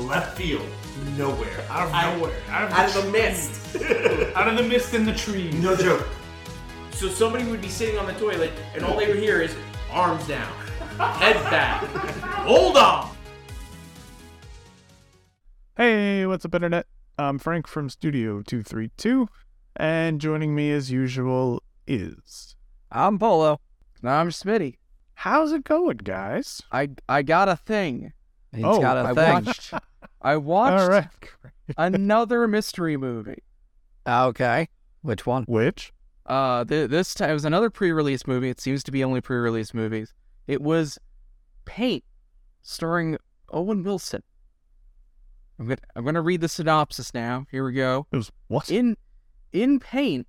left field, nowhere. Out of I- nowhere. Out of, Out of the mist. out of the mist in the trees. no joke. So somebody would be sitting on the toilet and all they would hear is arms down, head back, hold on. Hey, what's up, Internet? I'm Frank from Studio 232, and joining me as usual is. I'm Polo. Now I'm Smitty. How's it going, guys? I I got a thing. He's Oh, got a I thing. watched- I watched All right. another mystery movie. Okay. Which one? Which? Uh, th- this time it was another pre-release movie. It seems to be only pre-release movies. It was Paint, starring Owen Wilson. I'm gonna I'm gonna read the synopsis now. Here we go. It was what? In in Paint,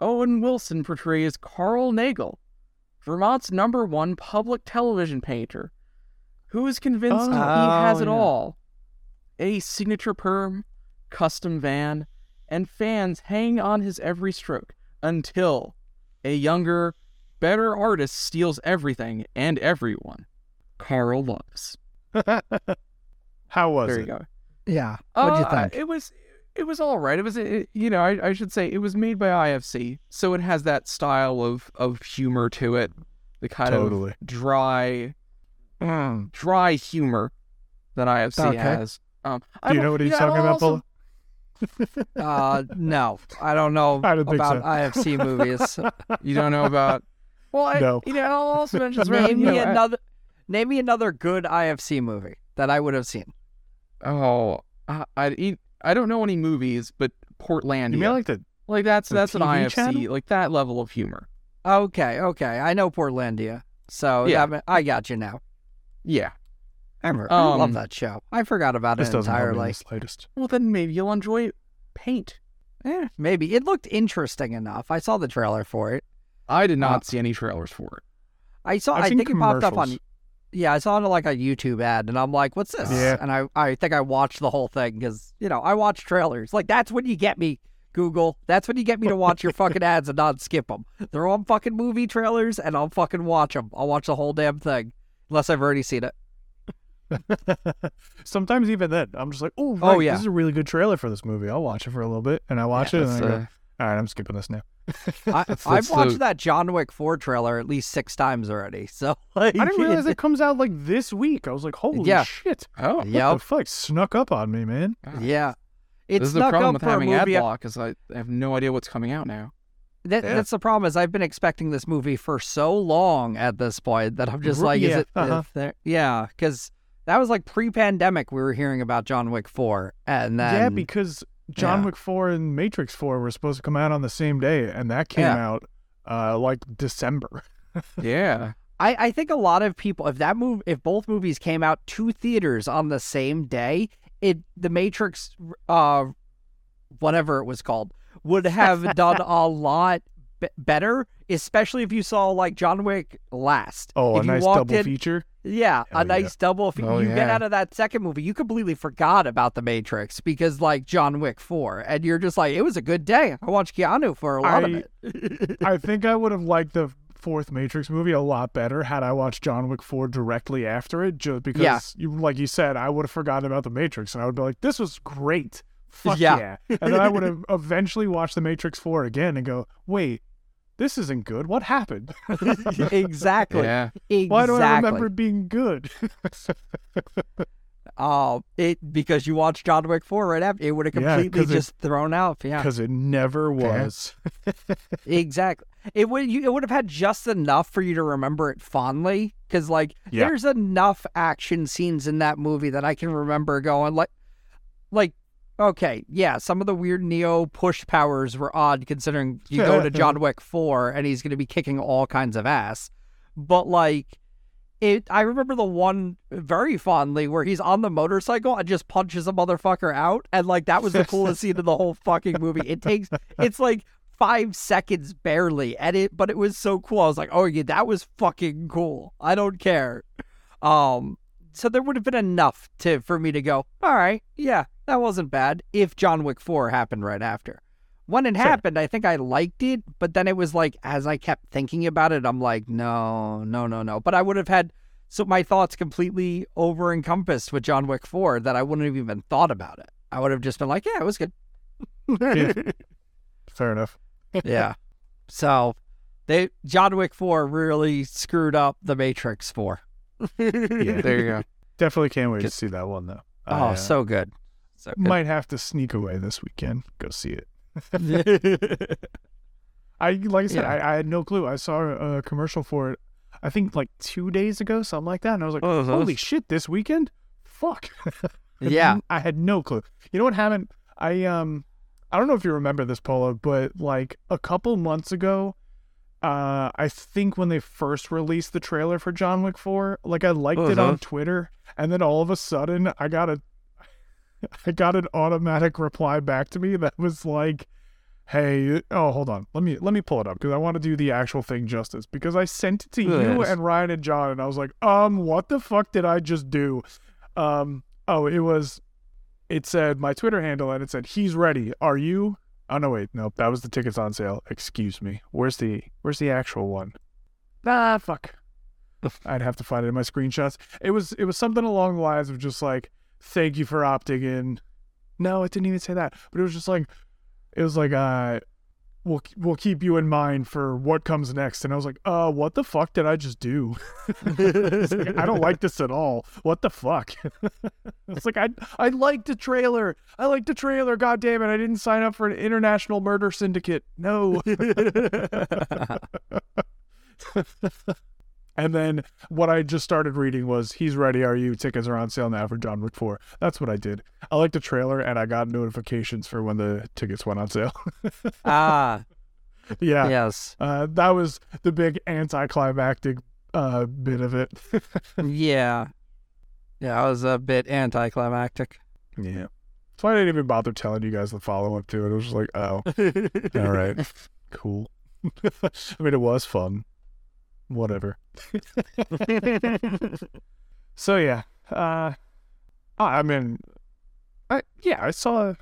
Owen Wilson portrays Carl Nargle, Vermont's number one public television painter, who is convinced he Oh. has Oh, it yeah. all. A signature perm, custom van, and fans hang on his every stroke until a younger, better artist steals everything and everyone. Carl loves. How was there it? There you go. Yeah. What'd you Uh, think? It was it was all right. It was it, you know I, I should say it was made by IFC, so it has that style of of humor to it, the kind Totally. of dry, mm, dry humor that IFC Okay. has. Um, I Do you know what he's yeah, talking about, also- Uh, no, I don't know I don't about so. IFC movies. You don't know about? Well, I, No. you know, I'll also mention sort name you me know, I- another. Name me another good IFC movie that I would have seen. oh, I, I I don't know any movies, but Portlandia. You mean like the like that's the that's an TV IFC, channel? like that level of humor. Okay, okay, I know Portlandia, so Yeah. yeah, I got you now. Yeah. I, remember, I love Um, that show. I forgot about this it doesn't help me in entirely. the slightest. Well, then maybe you'll enjoy Paint. Eh, maybe it looked interesting enough. I saw the trailer for it. I did not Uh, see any trailers for it. I saw. I've I seen think it popped up on. commercials. Yeah, I saw it on like a YouTube ad, and I'm like, "What's this?" Yeah. And I, I think I watched the whole thing because you know I watch trailers. Like that's when you get me, Google. That's when you get me to watch your fucking ads and not skip them. They're on fucking movie trailers, and I'll fucking watch them. I'll watch the whole damn thing, unless I've already seen it. Sometimes even then, I'm just like, oh, Oh, yeah. this is a really good trailer for this movie. I'll watch it for a little bit, and I watch it, and then I go, uh, all right, I'm skipping this now. I, That's- I've that's watched the- that John Wick Four trailer at least six times already. So like, I didn't realize it comes out like this week. I was like, holy Yeah. shit! oh, What Yep. the fuck snuck up on me, man? Yeah, this it's is the problem with having ad movie. block is I have no idea what's coming out now. That, Yeah. That's the problem is I've been expecting this movie for so long at this point that I'm just like, is yeah, it? uh-huh. there- yeah, because that was like pre-pandemic. We were hearing about John Wick four, and then yeah, because John yeah. Wick four and Matrix four were supposed to come out on the same day, and that came out uh like December. Yeah. I, I think a lot of people, if that move, if both movies came out to theaters on the same day, it the Matrix, uh, whatever it was called, would have done a lot b- better. Especially if you saw like John Wick last. Oh, if a you nice double in- feature. Yeah, a nice double. If Oh, you get out of that second movie, you completely forgot about the Matrix because like John Wick four, and you're just like, it was a good day. I watched Keanu for a lot I- of it. I think I would have liked the fourth Matrix movie a lot better had I watched John Wick 4 directly after it, just because, Yeah. you, like you said, I would have forgotten about the Matrix and I would be like, this was great. Fuck Yeah. yeah. And then I would have eventually watched the Matrix 4 again and go, wait, this isn't good. What happened? exactly. Yeah. Exactly. Why do I remember it being good? Oh, it because you watched John Wick four right after it would have Yeah, completely 'cause it- just thrown out. Yeah, Because it never was. exactly. It would you it would have had just enough for you to remember it fondly. Because like Yeah. there's enough action scenes in that movie that I can remember going like, like okay, yeah, some of the weird Neo push powers were odd considering you go to John Wick four and he's going to be kicking all kinds of ass, but like. it. I remember the one very fondly where he's on the motorcycle and just punches a motherfucker out, and like that was the coolest scene in the whole fucking movie. It takes it's like five seconds barely, and it but it was so cool. I was like, oh yeah, that was fucking cool. I don't care. Um, so there would have been enough to for me to go, all right, yeah, that wasn't bad. If John Wick Four happened right after. When it Sure. happened, I think I liked it, but then it was like as I kept thinking about it, I'm like, no, no, no, no. But I would have had so my thoughts completely over encompassed with John Wick 4 that I wouldn't have even thought about it. I would have just been like, yeah, it was good. Yeah. Fair enough. yeah. So they John Wick 4 really screwed up the Matrix 4. Yeah. There you go. Definitely can't wait to see that one though. I, Oh, uh, so good. So good. might have to sneak away this weekend. Go see it. I like I said, Yeah. I, I had no clue. I saw a commercial for it. I think like two days ago, something like that, and I was like, Uh-huh. "Holy shit, this weekend! Fuck!" yeah. I had no clue. You know what happened? I um, I don't know if you remember this, Polo, but like a couple months ago, uh, I think when they first released the trailer for John Wick Four, like I liked it Uh-huh. on Twitter, and then all of a sudden, I got a, I got an automatic reply back to me that was like, "Hey, oh, hold on, let me let me pull it up because I want to do the actual thing justice." Because I sent it to you and Ryan and John, and I was like, "Um, what the fuck did I just do?" Um, oh, it was it said my Twitter handle and it said he's ready. Are you? Oh no, wait, nope. That was the tickets on sale. Excuse me. Where's the Where's the actual one? Ah, fuck. I'd have to find it in my screenshots. It was It was something along the lines of just like, thank you for opting in. No, it didn't even say that. But it was just like, it was like, uh, we'll we'll keep you in mind for what comes next. And I was like, uh, what the fuck did I just do? It's like, I don't like this at all. What the fuck? it's like I I liked the trailer. I liked the trailer. God damn it! I didn't sign up for an international murder syndicate. No. and then what I just started reading was "He's ready. Are you?" Tickets are on sale now for John Wick Four. That's what I did. I liked the trailer and I got notifications for when the tickets went on sale. ah, yeah. yes. Uh, that was the big anticlimactic uh, bit of it. Yeah. Yeah, I was a bit anticlimactic. Yeah. So I didn't even bother telling you guys the follow up to it. It was just like, oh, all right, cool. I mean, it was fun. Whatever. so yeah, uh, I mean, I yeah, I saw.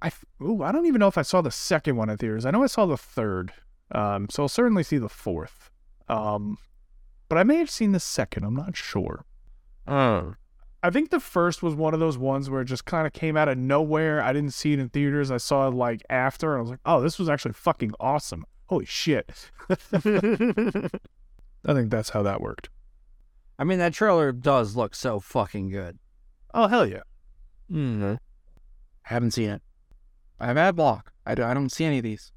I ooh, I don't even know if I saw the second one at theaters. I know I saw the third. Um, so I'll certainly see the fourth. Um, but I may have seen the second. I'm not sure. Oh. I think the first was one of those ones where it just kind of came out of nowhere. I didn't see it in theaters. I saw it like after, and I was like, "Oh, this was actually fucking awesome! Holy shit!" I think that's how that worked. I mean, that trailer does look so fucking good. Oh hell yeah! Mm-hmm. Haven't seen it. I have ad block. I, do, I don't see any of these.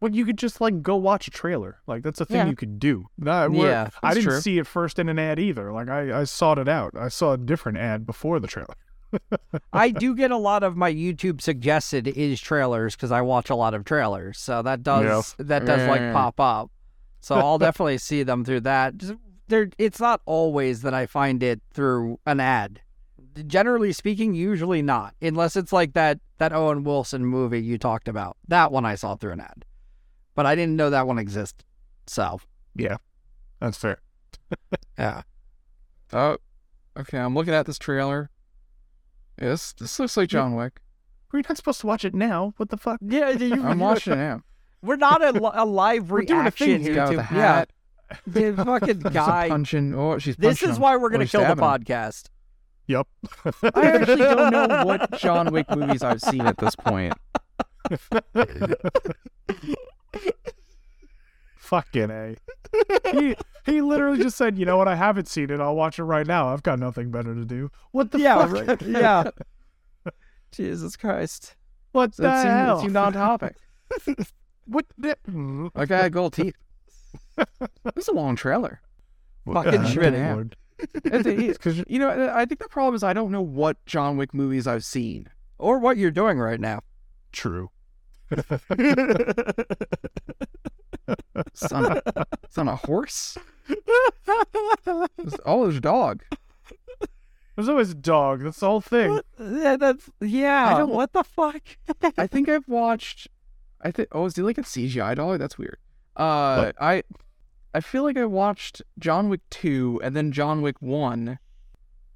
Well, you could just like go watch a trailer. Like that's a thing Yeah. you could do. We're- Yeah, I didn't true. see it first in an ad either. Like I, I sought it out. I saw a different ad before the trailer. I do get a lot of my YouTube suggested is trailers because I watch a lot of trailers, so that does that does like pop up. So I'll definitely see them through that. Just- There, it's not always that I find it through an ad. Generally speaking, usually not, unless it's like that that Owen Wilson movie you talked about. That one I saw through an ad, but I didn't know that one existed. So yeah, That's fair. yeah, Oh, okay. I'm looking at this trailer. Yes, this looks like John Wick. We're not supposed to watch it now. What the fuck? yeah. You, I'm watching it now. We're not a, li- a live We're doing a reaction thing here. got YouTube. the Yeah, the fucking She's guy. punching. Oh, she's This is him. why we're gonna he's kill the stabbing him. podcast. Yep. I actually don't know what John Wick movies I've seen at this point. Fucking a. he he literally just said, "You know what? I haven't seen it. I'll watch it right now. I've got nothing better to do." What the yeah, fuck? right. Yeah. Jesus Christ. What So the it seemed, hell? it seemed on topic. What? The... Mm. Like I had gold teeth. This is a long trailer. Fucking Uh, Schmidt. lord. It is because you know I think the problem is I don't know what John Wick movies I've seen. Or what you're doing right now. True. It's on a, it's horse. oh, there's a dog. There's always a dog. That's the whole thing. Yeah, that's yeah. I don't- what the fuck? I think I've watched. I think. Oh, is he like a CGI dog? That's weird. Uh, I, I feel like I watched John Wick two and then John Wick one,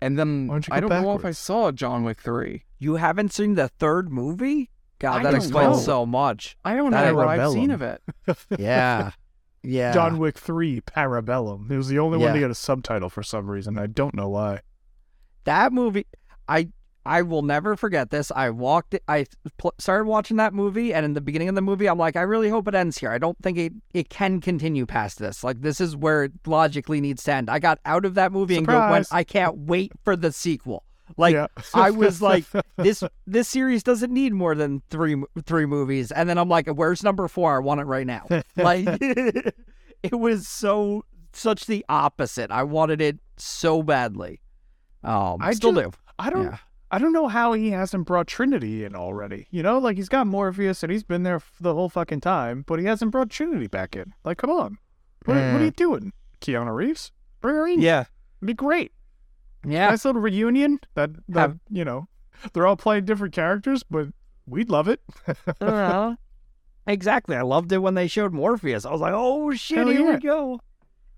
and then don't I don't know if I saw John Wick three. You haven't seen the third movie? God, I that explains know. so much. I don't That know what I've seen of it. Yeah, yeah. John Wick 3 Parabellum. It was the only one to Yeah. get a subtitle for some reason. I don't know why. that movie i i will never forget this. I walked i pl- started watching that movie and in the beginning of the movie i'm like i really hope it ends here. I don't think it it can continue past this. Like this is where it logically needs to end. I got out of that movie and go, went i can't wait for the sequel. Like Yeah. i was like this this series doesn't need more than three three movies. And then i'm like where's number four? I want it right now. Like it was so such the opposite. I wanted it so badly. Um I still ju- do. I don't. Yeah. I don't know how he hasn't brought Trinity in already. You know, like he's got Morpheus and he's been there the whole fucking time, but he hasn't brought Trinity back in. Like, come on, what, what are you doing, Keanu Reeves? Bring her in. Yeah. It'd be great. Yeah. Nice little reunion. That that Have- you know, they're all playing different characters, but we'd love it. Uh, exactly. I loved it when they showed Morpheus. I was like, oh shit, Hell here yeah. we go.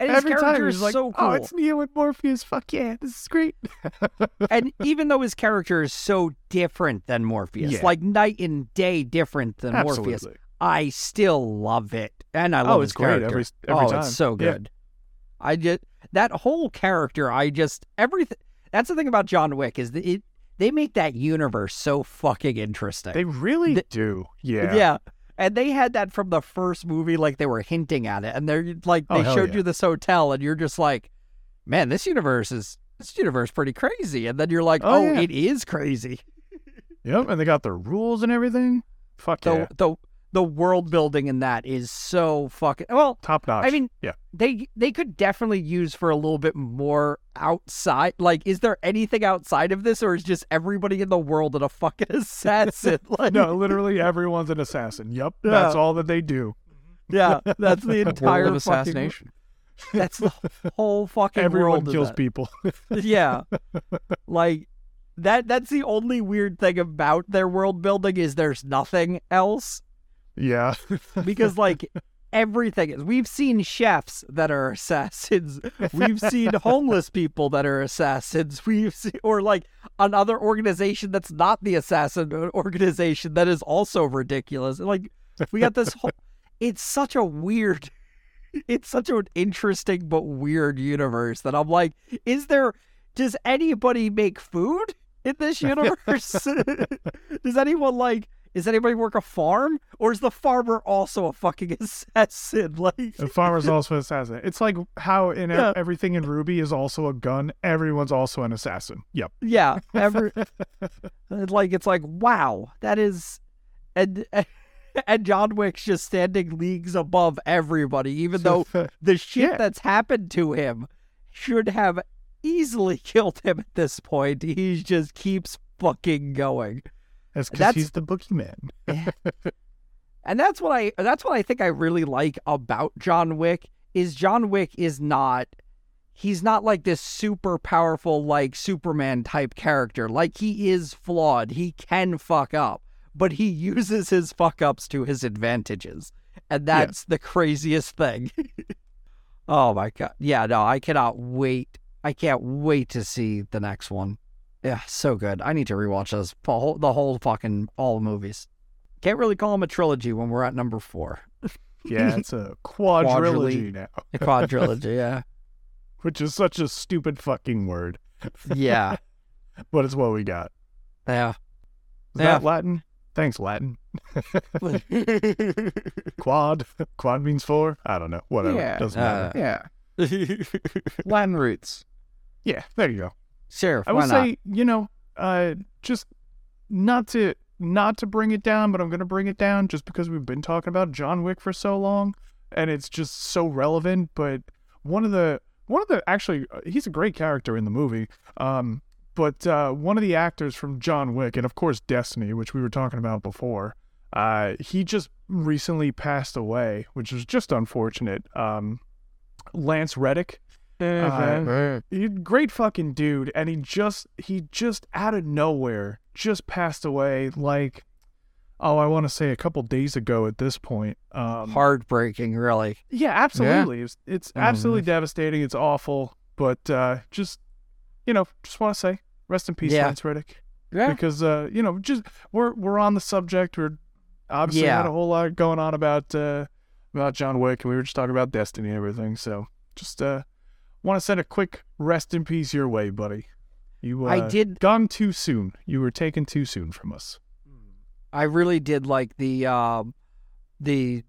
And his Every character is like, so oh, cool. "Oh, it's Neo and Morpheus. Fuck yeah, this is great." and even though his character is so different than Morpheus, Yeah. like night and day different than Morpheus, I still love it. And I oh, love Oh, his it's great character. every every oh, time. it's so Yeah. good. I just that whole character, I just everything that's the thing about John Wick is that it they make that universe so fucking interesting. They really The- do. Yeah. Yeah. And they had that from the first movie, like they were hinting at it. And they're like, Oh, they showed yeah. you this hotel, and you're just like, man, this universe is this universe pretty crazy. And then you're like, Oh, oh, yeah. it is crazy. Yep. And they got their rules and everything. Fuck The yeah. the the world building in that is so fucking well. Top notch. I mean, yeah. they they could definitely use for a little bit more outside. Like, is there anything outside of this, or is just everybody in the world an a fucking assassin? Like, No, literally everyone's an assassin. Yep. Yeah. That's all that they do. yeah, that's the entire World of fucking- assassination. That's the whole fucking Everyone world of kills people. yeah like that that's the only weird thing about their world building is there's nothing else yeah. because like everything is we've seen chefs that are assassins we've seen homeless people that are assassins we've seen or like another organization that's not the assassin organization that is also ridiculous like we got this whole it's such a weird it's such an interesting but weird universe that I'm like, is there does anybody make food in this universe? does anyone like is anybody work a farm? Or is the farmer also a fucking assassin? Like The farmer's also an assassin. It's like how in Yeah. everything in Ruby is also a gun. Everyone's also an assassin. Yep. Yeah, every uh, like it's like wow, that is and and John Wick's just standing leagues above everybody, even though the shit Yeah. that's happened to him should have easily killed him at this point. He just keeps fucking going. That's because he's the boogeyman. And that's what I that's what I think I really like about John Wick is John Wick is not he's not like this super powerful like Superman type character. Like he is flawed. He can fuck up, but he uses his fuck ups to his advantages. And Yeah. that's the craziest thing. oh my god. Yeah, no, I cannot wait. I can't wait to see the next one. Yeah, so good. I need to rewatch those the whole, the whole fucking all movies. Can't really call them a trilogy when we're at number four. Yeah, it's a quadrilogy now, A quadrilogy, yeah. which is such a stupid fucking word, Yeah. but it's what we got. Yeah. Is Yeah. that Latin? Thanks, Latin. Quad. Quad means four. I don't know. Whatever. Yeah. Doesn't Uh, matter. Yeah. Latin roots. Yeah. There you go. Sheriff, I would say, you know, uh, just not to not to bring it down, but I'm gonna bring it down just because we've been talking about John Wick for so long, and it's just so relevant. But one of the one of the actually, uh, he's a great character in the movie. Um, but uh, one of the actors from John Wick, and of course Destiny, which we were talking about before, uh, he just recently passed away, which was just unfortunate. Um, Lance Reddick. Uh, he, great fucking dude, and he just he just out of nowhere just passed away. Like, oh, I want to say a couple days ago. At this point, um, Heartbreaking, really. yeah, absolutely. It's, it's absolutely devastating. It's awful, but uh, just you know, just want to say rest in peace, Yeah. Lance Reddick. Yeah. Because uh, you know, just we're we're on the subject. We're obviously Yeah. had a whole lot going on about uh, about John Wick, and we were just talking about Destiny and everything. So just uh, want to send a quick rest in peace your way, buddy. You uh, I did- gone too soon. You were taken too soon from us. I really did like the um the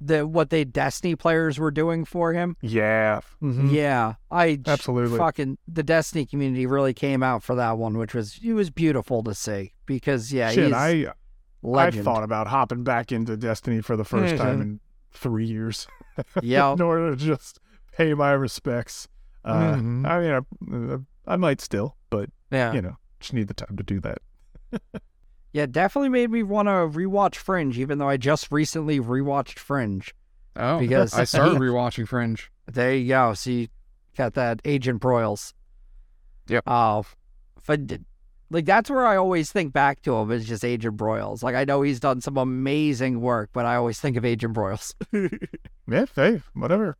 the what they Destiny players were doing for him. Yeah. Mhm. Yeah, I Absolutely. fucking the Destiny community really came out for that one, which was it was beautiful to see because yeah, Shit, he's I I legend. thought about hopping back into Destiny for the 1st time in three years. yeah, in order to just pay my respects. Uh, Mhm. I mean, I, I might still, but yeah, you know, just need the time to do that. yeah. Definitely made me want to rewatch Fringe, even though I just recently rewatched Fringe. Oh, Because- I started rewatching Fringe. There you go. See, got that Agent Broyles. Yep. Oh, but like that's where I always think back to him is just Agent Broyles. Like I know he's done some amazing work, but I always think of Agent Broyles. Yeah, hey, whatever,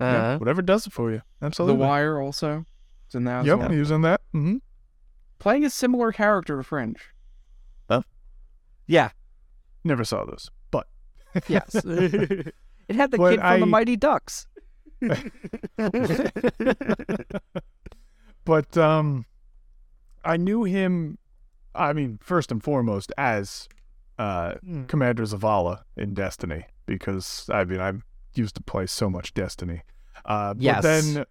Yeah, Uh, whatever does it for you. Absolutely. The Wire also. It's in that as Yep, well. he was in that. hmm Playing a similar character to Fringe. Huh? Yeah. Never saw those, but Yes. it had the But kid from I- the Mighty Ducks. but um, I knew him. I mean, first and foremost, as uh, Commander Zavala in Destiny, because I mean, I used to play so much Destiny. Uh, but Yes. then,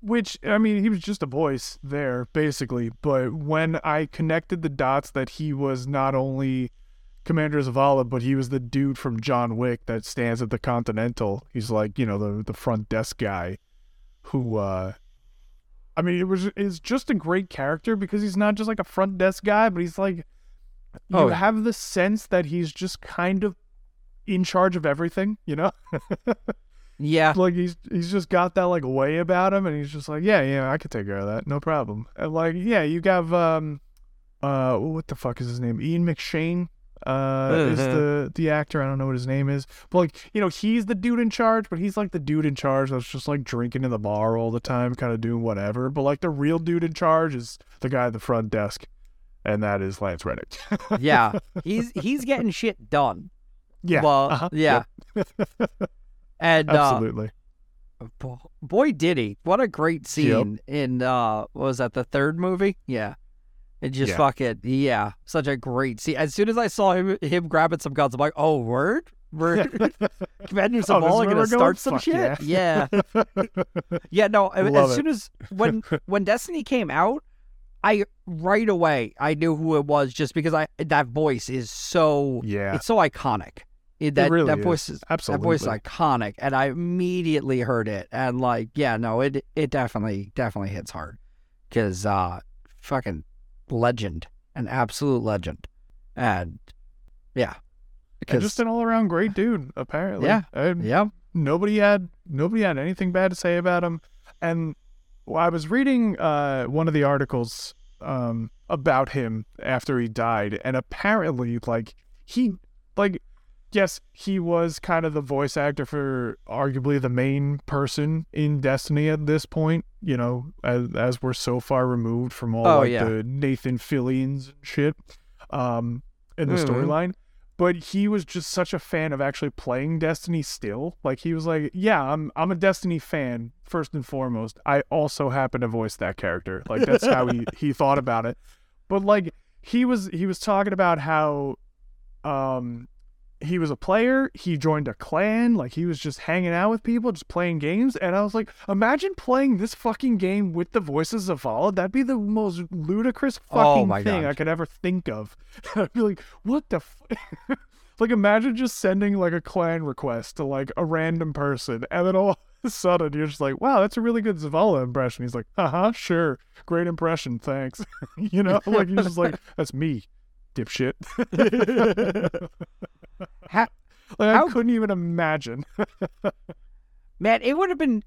which I mean, he was just a voice there, basically. But when I connected the dots that he was not only Commander Zavala, but he was the dude from John Wick that stands at the Continental. He's like, you know, the the front desk guy who uh I mean, it was is just a great character because he's not just like a front desk guy, but he's like you Oh. have the sense that he's just kind of in charge of everything, you know? Yeah. like he's he's just got that like way about him and he's just like, Yeah, yeah, I could take care of that, no problem. And like, yeah, you have um uh what the fuck is his name? Ian McShane uh is Uh-huh. the the actor. I don't know what his name is. But like, you know, he's the dude in charge, but he's like the dude in charge that's just like drinking in the bar all the time, kind of doing whatever. But like the real dude in charge is the guy at the front desk. And that is Lance Reddick. Yeah. He's he's getting shit done. Yeah. Well, uh-huh, yeah. And uh, Absolutely. bo- boy did he. What a great scene in uh what was that the third movie? Yeah. It just Yeah. fucking yeah, such a great scene. As soon as I saw him him grabbing some guns, I'm like, oh word? We're Commander Oh, this is Zavala where gonna start some Fuck shit? yeah. Yeah. Yeah, no, Love as it. soon as when when Destiny came out, I right away I knew who it was just because I that voice is so Yeah. it's so iconic. It, that really that is. voice is Absolutely. that voice is iconic, and I immediately heard it, and like, yeah, no, it it definitely definitely hits hard, because uh, fucking legend, an absolute legend, and yeah, And because just an all around great dude, apparently. Yeah. And yeah, nobody had nobody had anything bad to say about him. And well, I was reading uh, one of the articles um, about him after he died, and apparently, like he, yes, he was kind of the voice actor for arguably the main person in Destiny at this point. You know, as as we're so far removed from all Oh, like yeah. the Nathan Fillions and shit, um, in the Mhm. storyline but he was just such a fan of actually playing Destiny still. Like he was like, "Yeah, I'm I'm a Destiny fan first and foremost. I also happen to voice that character." Like that's how he he thought about it. But like he was he was talking about how um he was a player, he joined a clan, like he was just hanging out with people, just playing games, and I was like, imagine playing this fucking game with the voice of Zavala. That'd be the most ludicrous Oh fucking my thing God. I could ever think of. I'd be like, what the f-? like imagine just sending like a clan request to like a random person and then all of a sudden you're just like wow that's a really good zavala impression he's like uh-huh sure great impression thanks you know like he's just like that's me dipshit Ha- like, i couldn't even imagine Man, it would have been.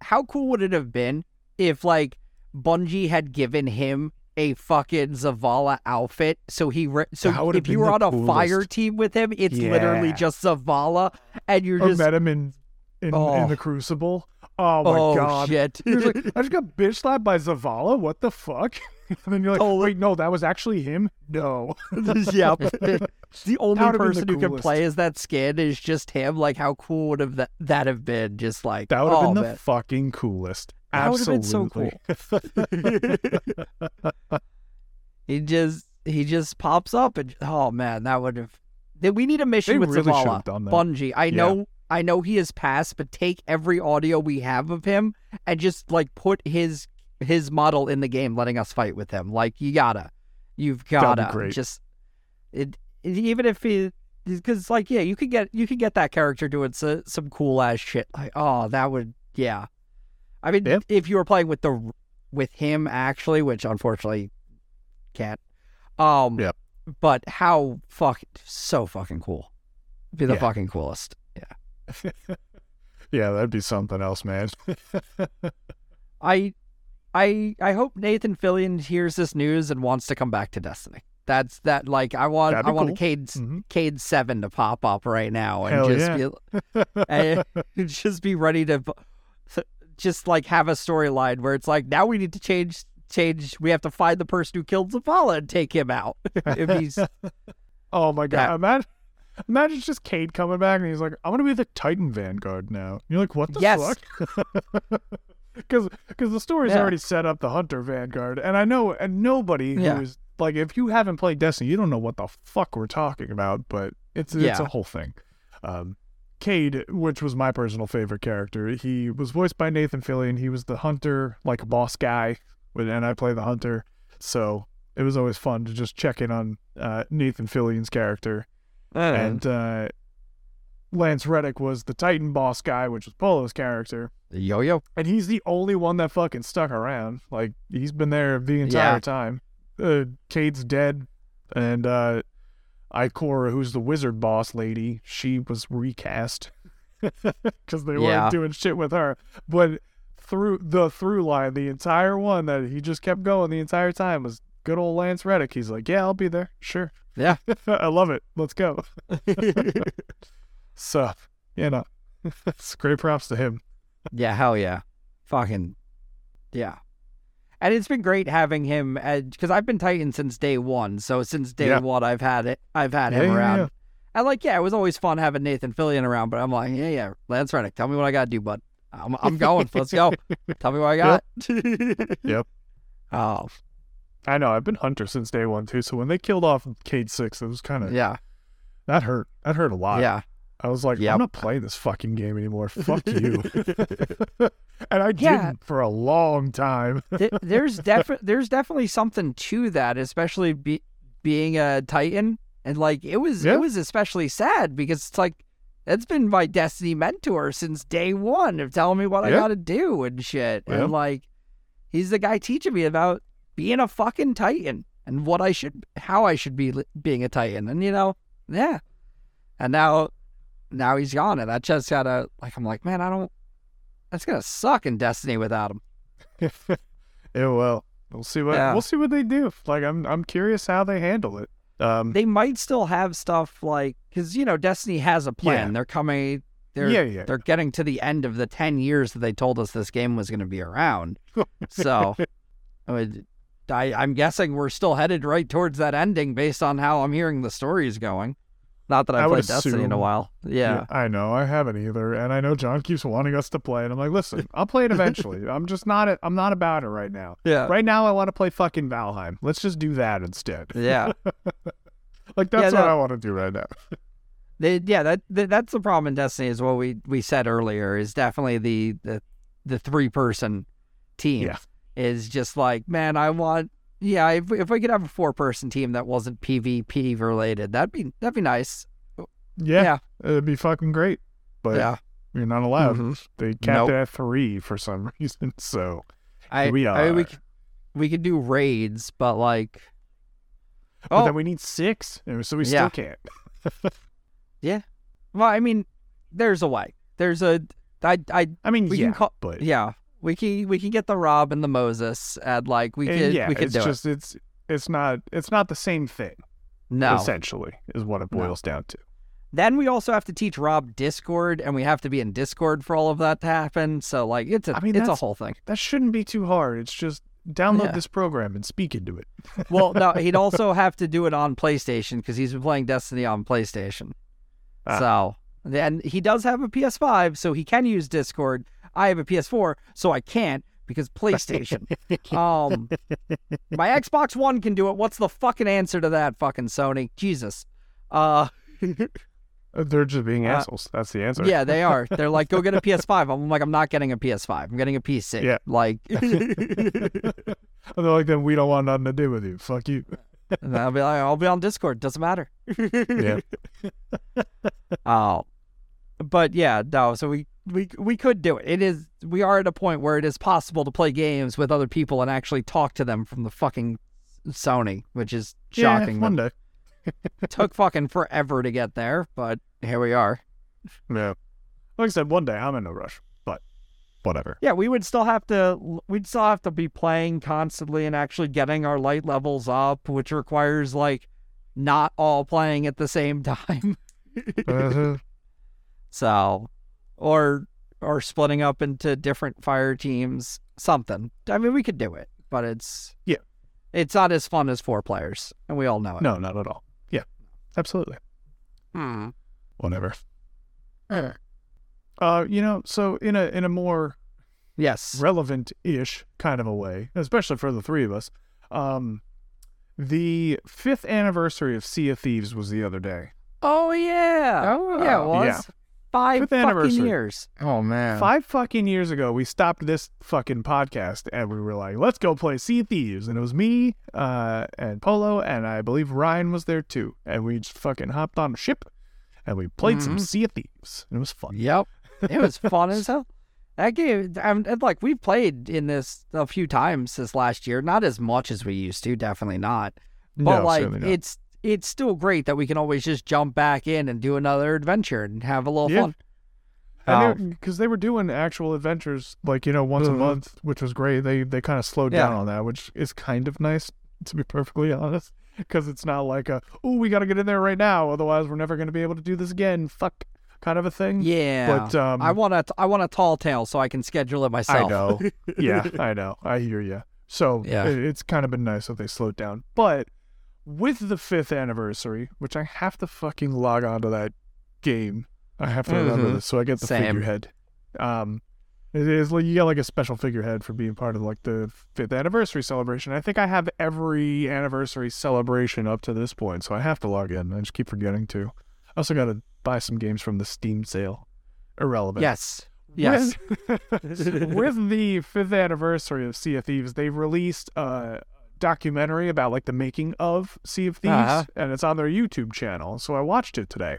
How cool would it have been if, like, Bungie had given him a fucking Zavala outfit? So he, re- so That would have if you were on a fire team with him, it's literally just Zavala, and you're Or just, met him in in, in Oh. the Crucible. Oh my oh god. shit. He was like, I just got bitch slapped by Zavala. What the fuck? and then you're like, Totally. wait, no, that was actually him. No. yep. the only That the person who can play as that skin is just him. Like, how cool would have that, that have been? Just like That would have oh, been the man. fucking coolest. That would have been so Absolutely. He just he just pops up and oh man, that would have. We need a mission They with really Zavala. done that. Bungie. I Yeah. know I know he is past, but take every audio we have of him and just like put his his model in the game, letting us fight with him. Like you gotta, you've gotta great. just it, it- even if he because like yeah, you could get you could get that character doing so, some cool ass shit. Like oh, that would yeah. I mean, Yep. if you were playing with the with him actually, which unfortunately can't. Um, Yep. But how fuck so fucking cool. Be the Yeah. fucking coolest. Yeah. yeah, that'd be something else, man. I I I hope Nathan Fillion hears this news and wants to come back to Destiny. That's that like I want I want cool. a Cayde's Mhm. Cayde seven to pop up right now and Hell just yeah. be and just be ready to just like have a storyline where it's like now we need to change change we have to find the person who killed Zavala and take him out. if he's oh my god. Yeah. Imagine imagine just Cayde coming back and he's like, I'm gonna be the Titan Vanguard now. You're like, what the Yes. fuck? Because because the story's Yeah. already set up the Hunter Vanguard, and I know and nobody who is like if you haven't played Destiny, you don't know what the fuck we're talking about, but it's it's Yeah. a whole thing. Um, Cayde, which was my personal favorite character, he was voiced by Nathan Fillion. He was the hunter, like boss guy, and I play the hunter, so it was always fun to just check in on uh, Nathan Fillion's character. And uh, Lance Reddick was the Titan boss guy, which was Polo's character. yo yo. And he's the only one that fucking stuck around. Like he's been there the entire Yeah. time. Uh, Cayde's dead, and uh, Ikora, who's the wizard boss lady, she was recast because they Yeah. weren't doing shit with her. But through the through line, the entire one that he just kept going the entire time was good old Lance Reddick. He's like, yeah, I'll be there, sure. Yeah. I love it. Let's go. so, you know, it's great props to him. Yeah, hell yeah. Fucking yeah. And it's been great having him uh, because I've been Titan since day one. So since day Yeah. one, I've had it. I've had Yeah, him yeah, around. And like, yeah, it was always fun having Nathan Fillion around. But I'm like, yeah, yeah, Lance Reddick, tell me what I gotta do, bud. I'm, I'm going. Let's go. Tell me what I got. Yep. Oh I know. I've been Hunter since day one too. So when they killed off Cayde Six, it was kind of yeah, that hurt. That hurt a lot. yeah. I was like, Yep. I'm not playing this fucking game anymore. Fuck you. and I Yeah. didn't for a long time. There's defi- there's definitely something to that, especially be- being a Titan. And like it was Yeah. it was especially sad because it's like that's been my destiny mentor since day one of telling me what I gotta do and shit. Yeah. And like he's the guy teaching me about being a fucking Titan and what I should how I should be li- being a Titan. And you know, yeah. And now now he's gone and that just gotta like I'm like, man, I don't that's gonna suck in Destiny without him. it will. we'll see what Yeah. we'll see what they do. Like, I'm I'm curious how they handle it. Um, they might still have stuff like because you know Destiny has a plan. Yeah. They're coming. They're Yeah, yeah. they're getting to the end of the ten years that they told us this game was going to be around. so, I, would- I I'm guessing we're still headed right towards that ending based on how I'm hearing the story is going. Not that I I've would played Destiny in a while. Yeah. I know. I haven't either, and I know John keeps wanting us to play, and I'm like, listen, I'll play it eventually. I'm just not. I'm not about it right now. Yeah. Right now, I want to play fucking Valheim. Let's just do that instead. Yeah. Like that's Yeah, what no. I want to do right now. They, yeah, that, that that's the problem in Destiny is what we we said earlier is definitely the the the three person team Yeah. is just like man I want yeah if if we could have a four person team that wasn't PvP related that'd be that'd be nice Yeah, Yeah. it'd be fucking great. But yeah you're not allowed. Mhm. They capped Nope. it at three for some reason. So I we I mean, we are. could, we could do raids but like but oh then we need six, so we Yeah. still can't. Yeah, well I mean there's a way there's a I I I mean, We yeah, can call- but yeah. We can we can get the Rob and the Moses and like we and could yeah, we could it's do just it's it's not it's not the same thing. No. Essentially, is what it No. boils down to. Then we also have to teach Rob Discord, and we have to be in Discord for all of that to happen. So like it's a I mean, it's a whole thing. That shouldn't be too hard. It's just download Yeah. this program and speak into it. Well, no, he'd also have to do it on PlayStation because he's been playing Destiny on PlayStation. Ah. So and he does have a PS5, so he can use Discord. I have a PS4, so I can't because PlayStation. um, my Xbox One can do it. What's the fucking answer to that, fucking Sony? Jesus. Uh, Uh, They're just being Uh, assholes. That's the answer. yeah, they are. They're like, go get a PS5. I'm like, I'm not getting a PS5. I'm getting a PC. Yeah. Like, And they're like, then we don't want nothing to do with you. Fuck you. and I'll be like, I'll be on Discord. Doesn't matter. Yeah. Oh, but yeah, no. So we we we could do it. It is we are at a point where it is possible to play games with other people and actually talk to them from the fucking Sony, which is shocking. Yeah, one day. Took fucking forever to get there, but here we are. Yeah. Like I said, one day. I'm in no rush. But whatever. Yeah, we would still have to we'd still have to be playing constantly and actually getting our light levels up, which requires like not all playing at the same time. Uh-huh. So, or or splitting up into different fire teams, something. I mean, we could do it, but it's Yeah. it's not as fun as four players, and we all know it. no, not at all. Yeah. Absolutely. Hmm. Whatever. Uh, you know, so in a in a more Yes. relevant ish kind of a way, especially for the three of us. Um the fifth anniversary of Sea of Thieves was the other day. Oh yeah. Oh, yeah, it was yeah. Five Fifth fucking anniversary. years. Oh man. Five fucking years ago, we stopped this fucking podcast and we were like, let's go play Sea Thieves. And it was me, uh, and Polo, and I believe Ryan was there too. And we just fucking hopped on a ship and we played some Mhm. Sea Thieves. And it was fun. Yep. It was fun as hell. That game, I'm and, like we've played in this a few times this last year, not as much as we used to, definitely not. But No, like certainly not. it's it's still great that we can always just jump back in and do another adventure and have a little Yeah. fun. And because they were doing actual adventures, like you know, once Mhm. a month, which was great. They they kind of slowed Yeah. down on that, which is kind of nice, to be perfectly honest. Because it's not like a oh, we got to get in there right now, otherwise we're never going to be able to do this again. Fuck, kind of a thing. Yeah. But um, I want a I want a tall tale so I can schedule it myself. I know. yeah, I know. I hear you. So Yeah. it, it's kind of been nice that they slowed down. But with the fifth anniversary, which I have to fucking log on to that game, I have to remember Mhm. this so I get the Same. figurehead. Um, it is like you get like a special figurehead for being part of like the fifth anniversary celebration. I think I have every anniversary celebration up to this point, so I have to log in. I just keep forgetting to. I also got to buy some games from the Steam sale. Irrelevant. Yes. Yes. With, with the fifth anniversary of Sea of Thieves, they've released a documentary about like the making of Sea of Thieves, Uh-huh. and it's on their YouTube channel. So I watched it today,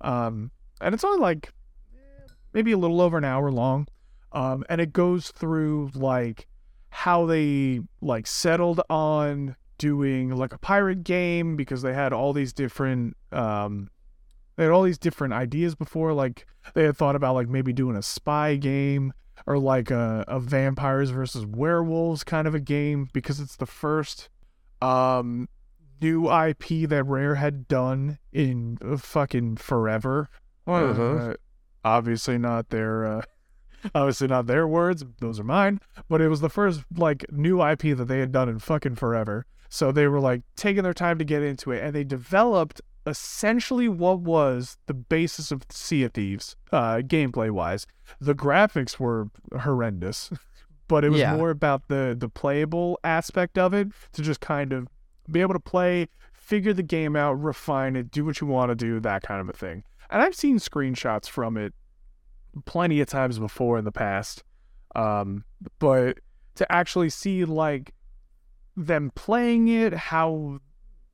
um, and it's only like maybe a little over an hour long, um, and it goes through like how they like settled on doing like a pirate game because they had all these different um they had all these different ideas before like they had thought about like maybe doing a spy game or like a, a vampires versus werewolves kind of a game because it's the first um new IP that Rare had done in uh, fucking forever. Uh, obviously not their uh obviously not their words, those are mine, but it was the first like new IP that they had done in fucking forever. So they were like taking their time to get into it and they developed essentially what was the basis of Sea of Thieves, uh, gameplay wise. The graphics were horrendous, but it was Yeah. more about the the playable aspect of it to just kind of be able to play, figure the game out, refine it, do what you want to do, that kind of a thing. And I've seen screenshots from it plenty of times before in the past. Um, but to actually see like them playing it, how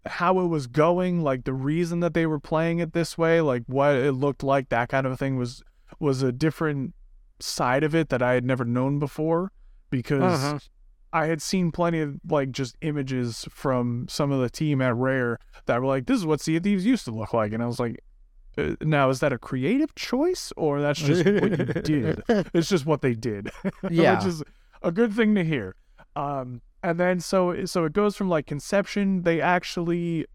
how it was going, like the reason that they were playing it this way, like what it looked like, that kind of a thing was was a different side of it that I had never known before because Uh-huh. I had seen plenty of like just images from some of the team at Rare that were like, "This is what Sea of Thieves used to look like," and I was like, uh, now is that a creative choice or that's just what you did? It's just what they did, Yeah. which is a good thing to hear. Um, and then so so it goes from like conception. They actually,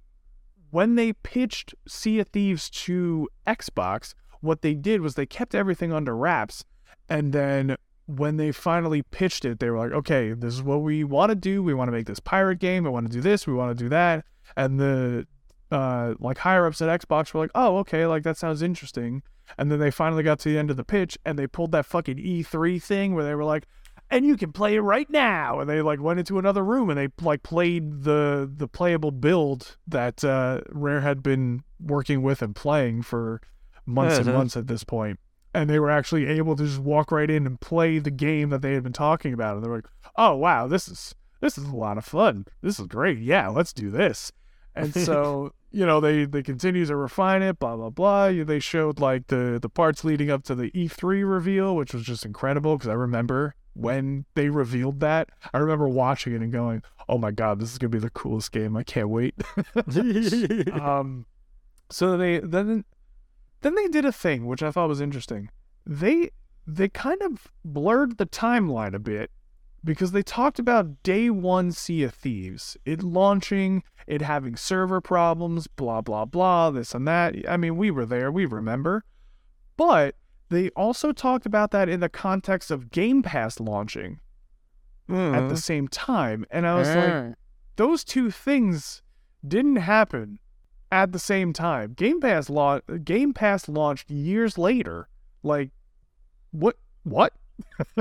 when they pitched Sea of Thieves to Xbox, what they did was they kept everything under wraps, and then when they finally pitched it, they were like, okay, this is what we want to do. We want to make this pirate game. We want to do this. We want to do that. And the uh, like higher ups at Xbox were like, oh, okay, like that sounds interesting. And then they finally got to the end of the pitch and they pulled that fucking E3 thing where they were like, and you can play it right now. And they like went into another room and they like played the the playable build that uh, Rare had been working with and playing for months and months at this point. And they were actually able to just walk right in and play the game that they had been talking about. And they were like, oh wow, this is this is a lot of fun. This is great. Yeah, let's do this. And so, you know, they they continue to refine it, blah blah blah. They showed like the the parts leading up to the E3 reveal, which was just incredible because I remember when they revealed that. I remember watching it and going, "Oh my god, this is gonna be the coolest game! I can't wait." um, so they then then they did a thing which I thought was interesting. They they kind of blurred the timeline a bit because they talked about day one Sea of Thieves, it launching, it having server problems, blah blah blah, this and that. I mean, we were there, we remember. But they also talked about that in the context of Game Pass launching at the same time, and I was like, Mm. those two things didn't happen at the same time. Game Pass lau- Game Pass launched years later. Like what what?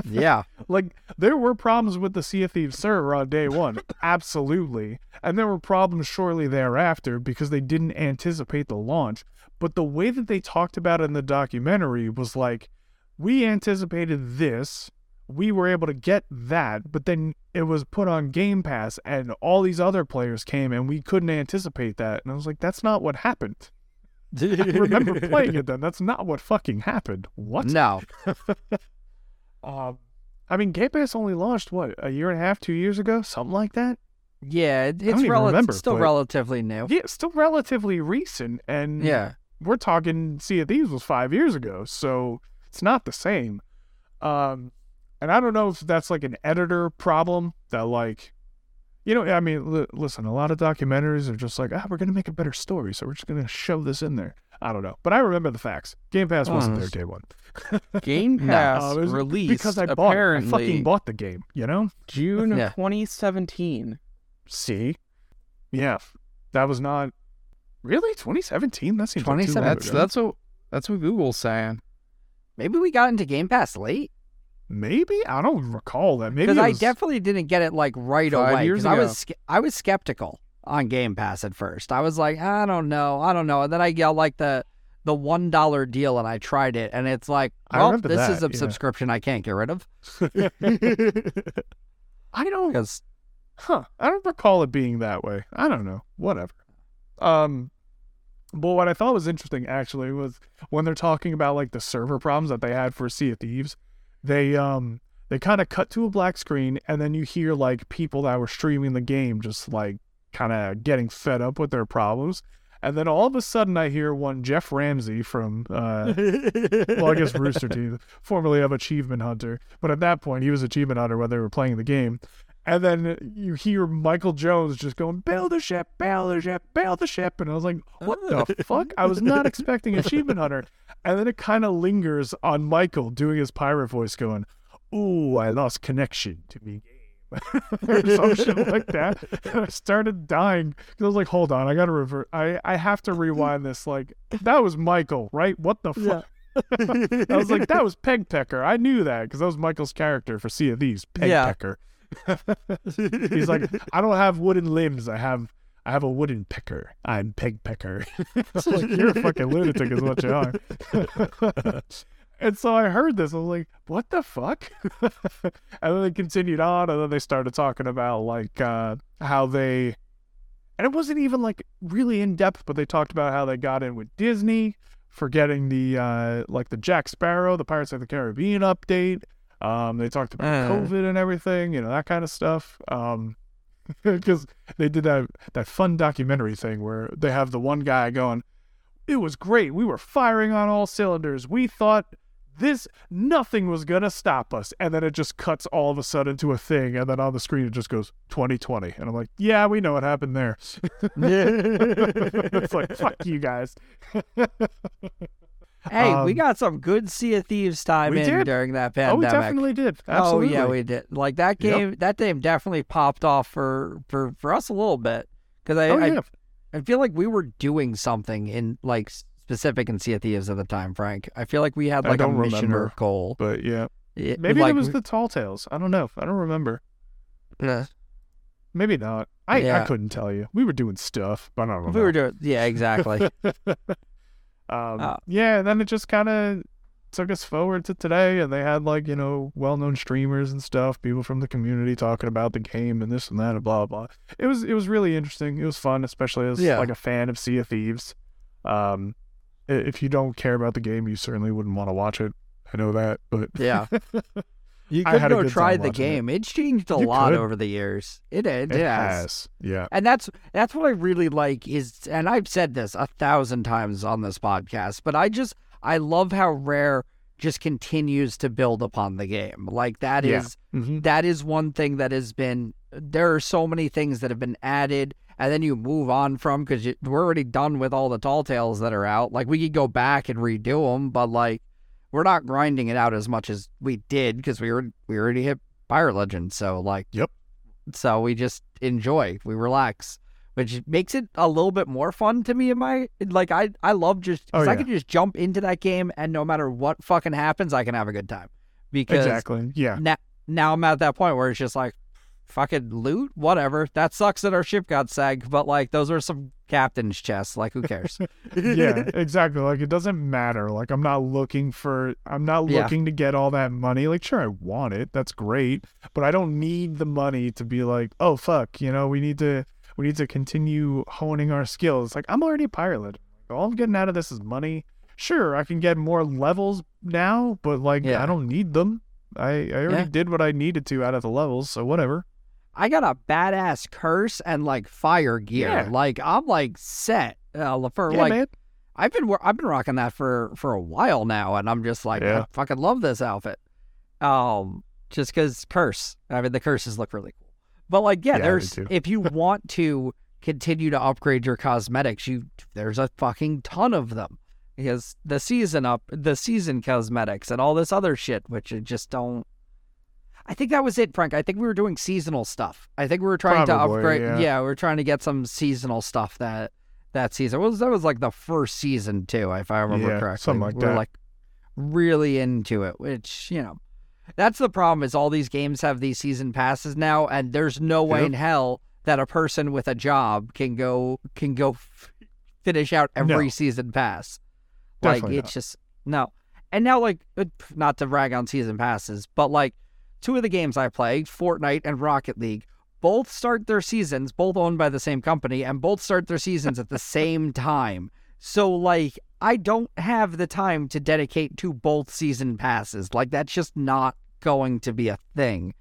yeah. Like there were problems with the Sea of Thieves server on day 1. Absolutely. And there were problems shortly thereafter because they didn't anticipate the launch. But the way that they talked about it in the documentary was like we anticipated this we were able to get that, but then it was put on Game Pass and all these other players came and we couldn't anticipate that. And I was like, that's not what happened. I remember playing it then. That's not what fucking happened. What? No. Um, I mean, Game Pass only launched, what, a year and a half, two years ago? Something like that? Yeah, it's rel- remember, still but- relatively new. Yeah, still relatively recent. And Yeah. We're talking Sea of Thieves was five years ago, so it's not the same. Um, and I don't know if that's like an editor problem that like, you know, I mean, li- listen, a lot of documentaries are just like, ah, we're gonna make a better story, so we're just gonna shove this in there. I don't know, but I remember the facts. Game Pass wasn't there day one. Game No. Pass Uh, was released because I bought. I fucking bought the game. You know? June of Yeah. 2017. See, yeah, that was not really 2017. That seems like 2017. That's that's what that's what Google's saying. Maybe we got into Game Pass late maybe I don't recall that. Maybe because I definitely didn't get it like right Five away. years 'cause I was I was skeptical on Game Pass at first. I was like, I don't know, I don't know, and then I got like the the one dollar deal and I tried it, and it's like, well, this is a yeah. subscription I can't get rid of I don't. because Huh. I don't recall it being that way. I don't know. Whatever. Um but what I thought was interesting actually was when they're talking about like the server problems that they had for Sea of Thieves, they um they kind of cut to a black screen and then you hear like people that were streaming the game just like kind of getting fed up with their problems. And then all of a sudden I hear one Geoff Ramsey from uh well, I guess Rooster Teeth, formerly of Achievement Hunter, but at that point he was Achievement Hunter when they were playing the game. And then you hear Michael Jones just going, "Bail the ship, bail the ship, bail the ship," and I was like, "What the fuck?" I was not expecting Achievement Hunter. And then it kind of lingers on Michael doing his pirate voice, going, "Ooh, I lost connection to me game." or some shit like that. And I started dying because I was like, hold on, I gotta revert. I, I have to rewind this. Like, that was Michael, right? What the fuck? I was like, that was Peg Pecker. I knew that because that was Michael's character for Sea of Thieves, Peg Yeah. Pecker. He's like, I don't have wooden limbs. I have I have a wooden picker. I'm Peg Pecker. Like, you're a fucking lunatic, is what you are. and so I heard this. I was like, what the fuck? and then they continued on, and then they started talking about like uh, how they, and it wasn't even like really in depth, but they talked about how they got in with Disney for getting the uh, like the Jack Sparrow, the Pirates of the Caribbean update. Um, they talked about Uh. COVID and everything, you know, that kind of stuff. Um, because they did that that fun documentary thing where they have the one guy going, it was great. We were firing on all cylinders. We thought this nothing was gonna stop us, and then it just cuts all of a sudden to a thing, and then on the screen it just goes 2020, and I'm like, yeah, we know what happened there. it's like fuck you guys. Hey, we Um, got some good Sea of Thieves time in did. during that pandemic. oh, we definitely did. Absolutely. Oh yeah, we did. Like that Yep. game, that game definitely popped off for for for us a little bit because I, oh I yeah. I feel like we were doing something in like specific in Sea of Thieves at the time, Frank. I feel like we had like a mission remember. or goal. But yeah, It- maybe like, it was the Tall Tales. I don't know. I don't remember. uh, Maybe not. I, I couldn't tell you. We were doing stuff, but I don't know. we were doing yeah exactly. um, Oh. yeah, and then it just kind of took us forward to today, and they had like you know well-known streamers and stuff, people from the community talking about the game and this and that and blah blah. It was it was really interesting. It was fun, especially as Yeah. like a fan of Sea of Thieves. Um, if you don't care about the game, you certainly wouldn't want to watch it. I know that, but Yeah. You could go try the watching it. game. It's changed a You lot could. over the years. It it, it has. has. Yeah. And that's that's what I really like is and I've said this a thousand times on this podcast, but I just I love how Rare just continues to build upon the game. Like that is Yeah. hmm that is one thing that has been there are so many things that have been added and then you move on from because we're already done with all the tall tales that are out like we could go back and redo them but like we're not grinding it out as much as we did because we were we already hit pirate legend so like Yep. so we just enjoy we relax which makes it a little bit more fun to me in my like i i love just Oh, because i can just jump into that game and no matter what fucking happens i can have a good time because Exactly. Yeah. now, now I'm at that point where it's just like, fucking loot, whatever. That sucks that our ship got sagged, but like those are some captain's chests. Like who cares? yeah, exactly. Like it doesn't matter. Like I'm not looking for I'm not Yeah. looking to get all that money. Like sure I want it. That's great. But I don't need the money to be like, "Oh fuck, you know, we need to we need to continue honing our skills." Like I'm already a pirate. Like, all I'm getting out of this is money. Sure, I can get more levels now, but like Yeah. I don't need them. I I already Yeah. did what I needed to out of the levels, so whatever. I got a badass curse and like fire gear. Yeah. Like I'm like set uh, for Yeah, like man. I've been I've been rocking that for for a while now, and I'm just like Yeah. I fucking love this outfit. Um, just because curse. I mean, the curses look really cool. But like, yeah, Yeah, there's if you want to continue to upgrade your cosmetics, you there's a fucking ton of them because the season up the season cosmetics and all this other shit, which I just don't. I think that was it, Frank. I think we were doing seasonal stuff. I think we were trying Probably, to upgrade. yeah. we were trying to get some seasonal stuff that that season. Well, that was like the first season too, if I remember Yeah, correctly. something like we We're that. like really into it, which you know, that's the problem. Is all these games have these season passes now, and there's no way Yep. in hell that a person with a job can go can go f- finish out every No. season pass. Definitely Like it's not. just no. And now, like, uh, not to rag on season passes, but like two of the games I play, Fortnite and Rocket League, both start their seasons, both owned by the same company, and both start their seasons at the same time. So, like, I don't have the time to dedicate to both season passes. Like, that's just not going to be a thing.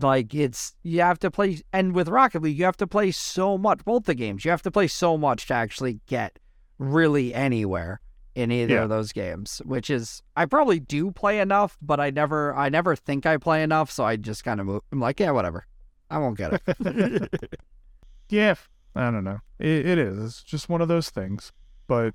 Like, it's, you have to play, and with Rocket League, you have to play so much, both the games, you have to play so much to actually get really anywhere in either Yeah. of those games, which is I probably do play enough, but I never I never think I play enough, so I just kind of move. I'm like, yeah, whatever. I won't get it. Yeah, I don't know. It, it is. It's just one of those things. But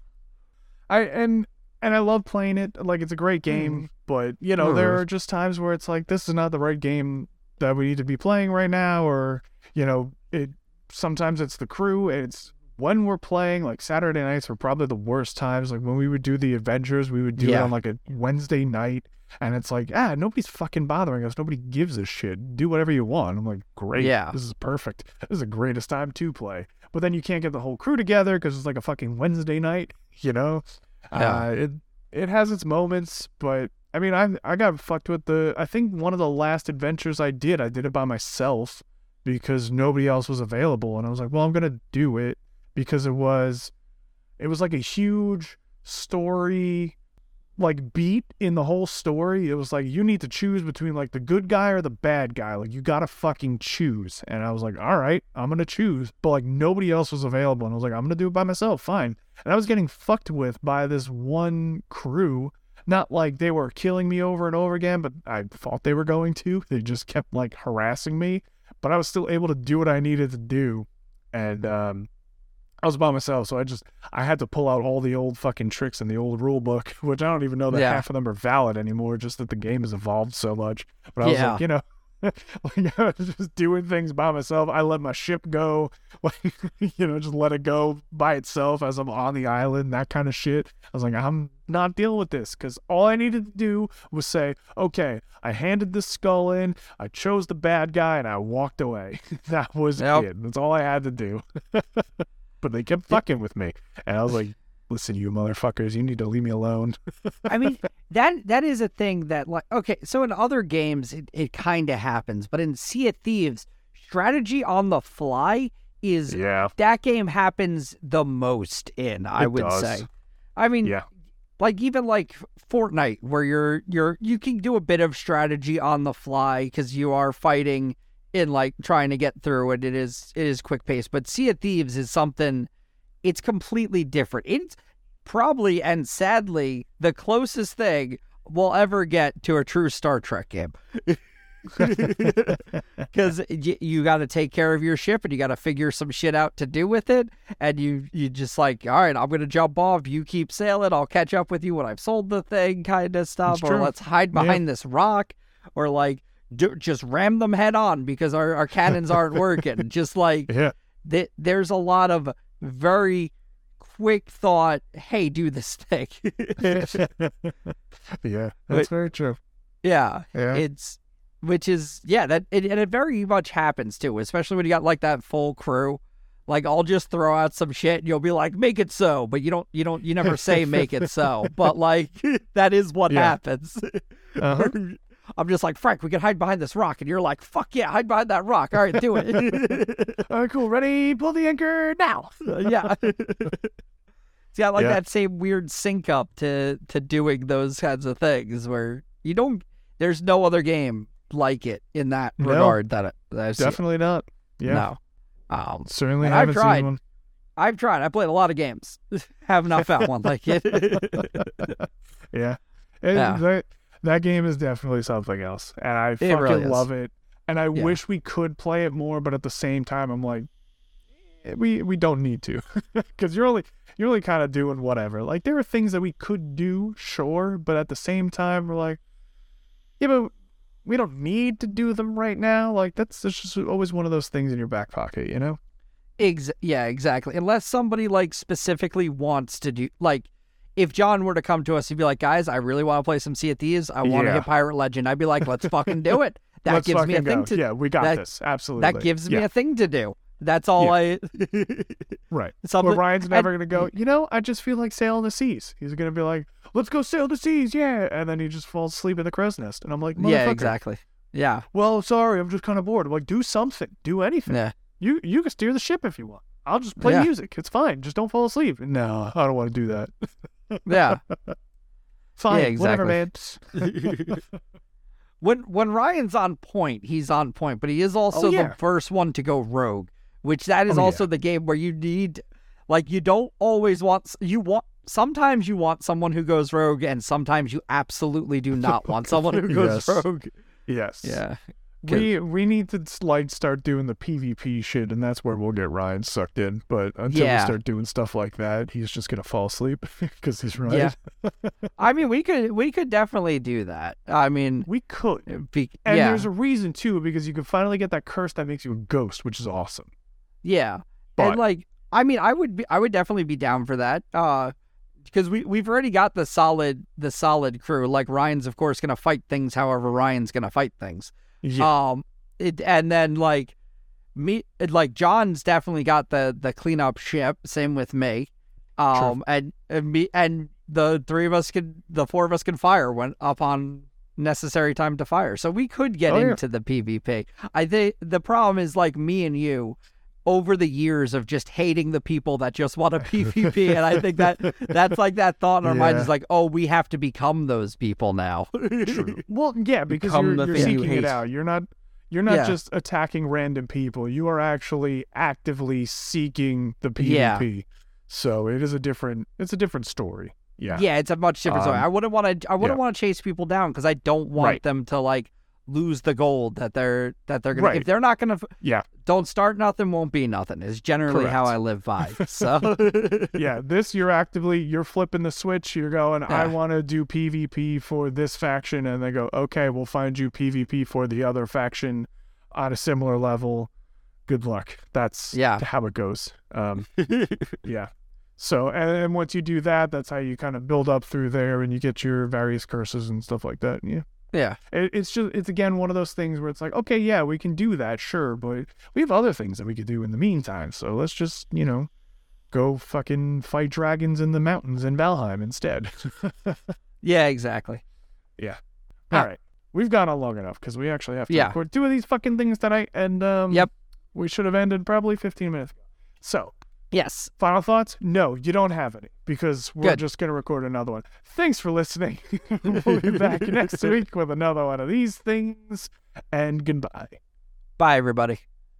I and and I love playing it. Like it's a great game. But you know, there Mm. are just times where it's like this is not the right game that we need to be playing right now, or you know, it. Sometimes it's the crew. It's when we're playing. Like Saturday nights were probably the worst times. Like when we would do the adventures, we would do it on like a Wednesday night. And it's like, ah, nobody's fucking bothering us. Nobody gives a shit. Do whatever you want. I'm like, great. Yeah. This is perfect. This is the greatest time to play. But then you can't get the whole crew together because it's like a fucking Wednesday night, you know? Yeah. Uh, it it has its moments, but I mean, I I got fucked with the. I think one of the last adventures I did, I did it by myself because nobody else was available, and I was like, well, I'm gonna do it because it was, it was like a huge story like beat in the whole story. It was like you need to choose between like the good guy or the bad guy. Like you gotta fucking choose. And I was like, all right, I'm gonna choose. But like nobody else was available, and I was like, I'm gonna do it by myself. Fine. And I was getting fucked with by this one crew. Not like they were killing me over and over again, but I thought they were going to. They just kept like harassing me. But I was still able to do what I needed to do. And um I was by myself, so I just I had to pull out all the old fucking tricks in the old rule book, which I don't even know that Yeah. half of them are valid anymore, just that the game has evolved so much. But I was Yeah. like, you know, like I was just doing things by myself. I let my ship go, like you know, just let it go by itself as I'm on the island, that kind of shit. I was like, I'm not dealing with this because all I needed to do was say, okay, I handed this skull in, I chose the bad guy, and I walked away. that was Yep. it. That's all I had to do. But they kept fucking with me, and I was like, listen, you motherfuckers, you need to leave me alone. I mean, that that is a thing that like okay, so in other games it, it kind of happens, but in Sea of Thieves, strategy on the fly is yeah, that game happens the most in, I It would does. say. I mean, yeah, like even like Fortnite where you're you're you can do a bit of strategy on the fly cuz you are fighting in like trying to get through it. It is it is quick pace, but Sea of Thieves is something it's completely different. It's probably and sadly the closest thing we'll ever get to a true Star Trek game. Because you, you got to take care of your ship and you got to figure some shit out to do with it. And you you just like, all right, I'm gonna jump off. You keep sailing. I'll catch up with you when I've sold the thing, kind of stuff. It's Or true. let's hide Yeah. behind this rock. Or like do, just ram them head on because our, our cannons aren't working. just like yeah, th- there's a lot of very quick thought. Hey, do this thing. yeah. That's very true. yeah. Yeah, it's which is yeah that it, and it very much happens too especially when you got like that full crew like i'll just throw out some shit and you'll be like make it so but you don't you don't you never say make it so but like that is what Yeah. happens uh-huh. I'm just like frank we can hide behind this rock and you're like fuck yeah hide behind that rock all right do it All right, cool. Ready? Pull the anchor now. yeah it's got like Yeah. that same weird sync up to to doing those kinds of things where you don't there's no other game like it in that No. regard that, that I've seen. Definitely not. Yeah, No. Um, certainly And I've tried. seen one. I've tried. I played a lot of games. Have not found one like it. yeah. And Yeah. That, that game is definitely something else. And I fucking really love it. And I Yeah. wish we could play it more, but at the same time I'm like eh, we we don't need to. Cuz you're only you're only kind of doing whatever. Like there are things that we could do, sure, but at the same time we're like yeah, but we don't need to do them right now. Like that's it's just always one of those things in your back pocket, you know? Ex- yeah, exactly. Unless somebody like specifically wants to do like if John were to come to us and be like, guys, I really want to play some Sea of Thieves. I want to Yeah. hit Pirate Legend. I'd be like, let's fucking do it. That Let's gives me a fucking thing go. to Yeah, we got that- this. Absolutely. that gives me a thing to do. That's all I right. something Well, Ryan's never gonna go. You know, I just feel like sailing the seas. He's gonna be like, "Let's go sail the seas, yeah," and then he just falls asleep in the crow's nest, and I'm like, Yeah, exactly. Yeah. Well, sorry, I'm just kind of bored. I'm like, do something, do anything. Yeah. You you can steer the ship if you want. I'll just play Yeah. music. It's fine. Just don't fall asleep. No, I don't want to do that. Yeah. Fine, whatever, man. when when Ryan's on point, he's on point, but he is also Oh, yeah. the first one to go rogue, which that is Oh, yeah. also the game where you need like you don't always want you want sometimes you want someone who goes rogue and sometimes you absolutely do not want someone who goes Yes. rogue. yes. Yeah. We we need to like start doing the PvP shit, and that's where we'll get Ryan sucked in. But until Yeah. we start doing stuff like that, he's just gonna fall asleep because he's right. Yeah. I mean, we could we could definitely do that. I mean, We could. be, And yeah. there's a reason too, because you can finally get that curse that makes you a ghost, which is awesome. Yeah. But- and like I mean I would be I would definitely be down for that. Uh because we we've already got the solid the solid crew. Like Ryan's of course gonna fight things however Ryan's gonna fight things. Yeah. Um it and then like me it, like John's definitely got the the cleanup ship, same with me. Um and, and me and the three of us can, the four of us can fire when upon necessary time to fire. So we could get Oh, yeah. into the PvP. I think the problem is like me and you over the years of just hating the people that just want a PvP, and I think that that's like that thought in our mind Yeah. is like, oh, we have to become those people now. Well, yeah, because Become you're, the you're thing you seeking it out. You're not you're not Yeah. just attacking random people. You are actually actively seeking the Yeah. PvP. So it is a different it's a different story. Yeah. Yeah, it's a much different story. Um, I wouldn't want to. I wouldn't yeah. want to chase people down because I don't want Right. them to like lose the gold that they're that they're gonna. If they're not gonna, Yeah. don't start nothing, won't be nothing. Is generally how I live by. So yeah, this you're actively you're flipping the switch. You're going, I want to do PvP for this faction, and they go, okay, we'll find you PvP for the other faction on a similar level. Good luck. That's Yeah. how it goes. Um, yeah. So and, and once you do that, that's how you kind of build up through there, and you get your various curses and stuff like that. Yeah. Yeah, It, it's just it's again one of those things where it's like, okay, yeah, we can do that, sure, but we have other things that we could do in the meantime. So let's just, you know, go fucking fight dragons in the mountains in Valheim instead. yeah, exactly. yeah. Ah. All right. We've gone on long enough because we actually have to Yeah. record two of these fucking things tonight, and um, Yep. we should have ended probably 15 minutes ago. So, Yes. final thoughts? No, you don't have any because we're Good. just gonna record another one. Thanks for listening. we'll be back next week with another one of these things, and goodbye. Bye, everybody.